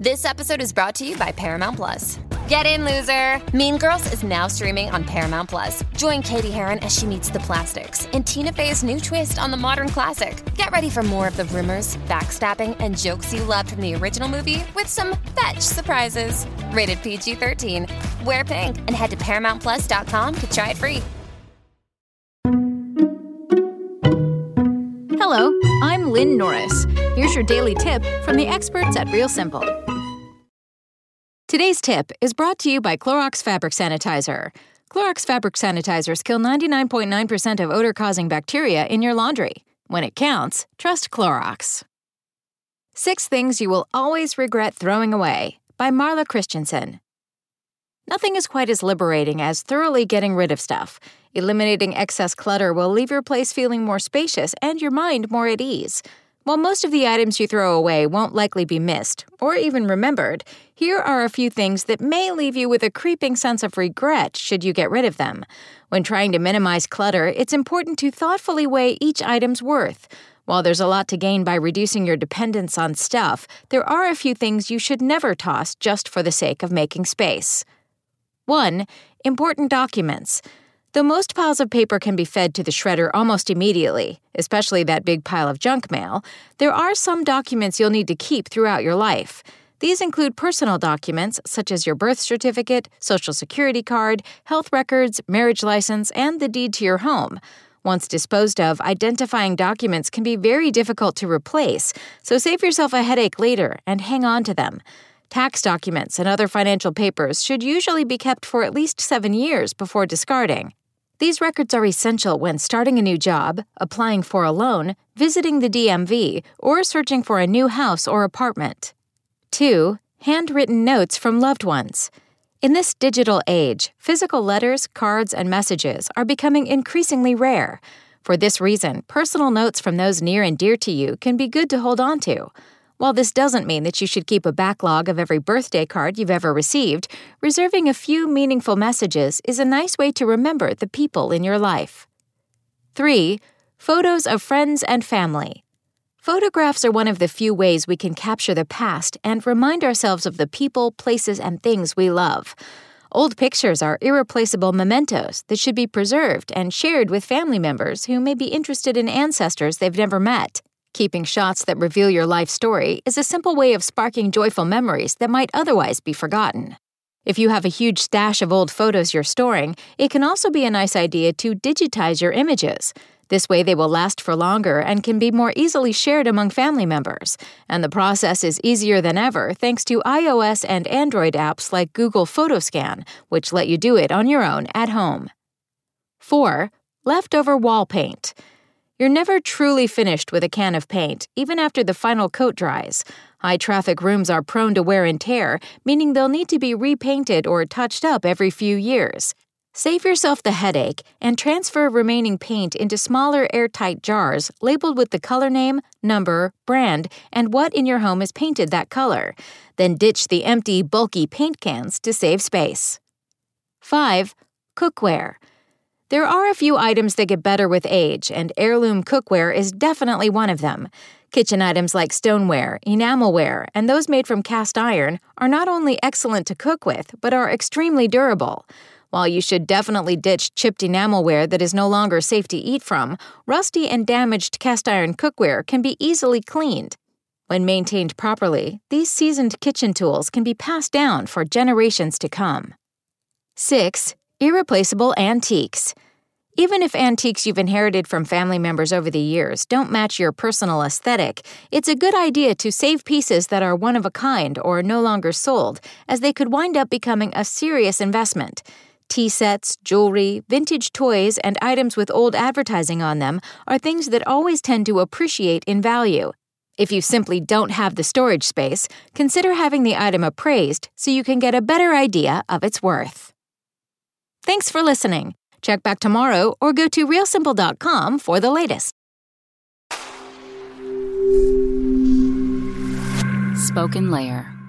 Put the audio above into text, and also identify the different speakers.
Speaker 1: This episode is brought to you by Paramount Plus. Get in, loser! Mean Girls is now streaming on Paramount Plus. Join Cady Heron as she meets the plastics in Tina Fey's new twist on the modern classic. Get ready for more of the rumors, backstabbing, and jokes you loved from the original movie with some fetch surprises. Rated PG 13. Wear pink and head to ParamountPlus.com to try it free.
Speaker 2: Hello, I'm Lynn Norris. Here's your daily tip from the experts at Real Simple. Today's tip is brought to you by Clorox Fabric Sanitizer. Clorox Fabric Sanitizers kill 99.9% of odor causing bacteria in your laundry. When it counts, trust Clorox. Six Things You Will Always Regret Throwing Away by Marla Christensen. Nothing is quite as liberating as thoroughly getting rid of stuff. Eliminating excess clutter will leave your place feeling more spacious and your mind more at ease. While most of the items you throw away won't likely be missed or even remembered, here are a few things that may leave you with a creeping sense of regret should you get rid of them. When trying to minimize clutter, it's important to thoughtfully weigh each item's worth. While there's a lot to gain by reducing your dependence on stuff, there are a few things you should never toss just for the sake of making space. 1. Important documents. Though most piles of paper can be fed to the shredder almost immediately, especially that big pile of junk mail, there are some documents you'll need to keep throughout your life. These include personal documents such as your birth certificate, social security card, health records, marriage license, and the deed to your home. Once disposed of, identifying documents can be very difficult to replace, so save yourself a headache later and hang on to them. Tax documents and other financial papers should usually be kept for at least seven years before discarding. These records are essential when starting a new job, applying for a loan, visiting the DMV, or searching for a new house or apartment. 2. Handwritten notes from loved ones. In this digital age, physical letters, cards, and messages are becoming increasingly rare. For this reason, personal notes from those near and dear to you can be good to hold on to. While this doesn't mean that you should keep a backlog of every birthday card you've ever received, reserving a few meaningful messages is a nice way to remember the people in your life. 3. Photos of friends and family. Photographs are one of the few ways we can capture the past and remind ourselves of the people, places, and things we love. Old pictures are irreplaceable mementos that should be preserved and shared with family members who may be interested in ancestors they've never met. Keeping shots that reveal your life story is a simple way of sparking joyful memories that might otherwise be forgotten. If you have a huge stash of old photos you're storing, it can also be a nice idea to digitize your images. This way, they will last for longer and can be more easily shared among family members. And the process is easier than ever thanks to iOS and Android apps like Google Photoscan, which let you do it on your own at home. 4. Leftover wall paint. You're never truly finished with a can of paint, even after the final coat dries. High traffic rooms are prone to wear and tear, meaning they'll need to be repainted or touched up every few years. Save yourself the headache and transfer remaining paint into smaller airtight jars labeled with the color name, number, brand, and what in your home is painted that color. Then ditch the empty, bulky paint cans to save space. 5. Cookware. There are a few items that get better with age, and heirloom cookware is definitely one of them. Kitchen items like stoneware, enamelware, and those made from cast iron are not only excellent to cook with, but are extremely durable. While you should definitely ditch chipped enamelware that is no longer safe to eat from, rusty and damaged cast iron cookware can be easily cleaned. When maintained properly, these seasoned kitchen tools can be passed down for generations to come. 6. Irreplaceable antiques. Even if antiques you've inherited from family members over the years don't match your personal aesthetic, it's a good idea to save pieces that are one of a kind or no longer sold, as they could wind up becoming a serious investment. Tea sets, jewelry, vintage toys, and items with old advertising on them are things that always tend to appreciate in value. If you simply don't have the storage space, consider having the item appraised so you can get a better idea of its worth. Thanks for listening. Check back tomorrow or go to realsimple.com for the latest.
Speaker 3: Spoken Layer.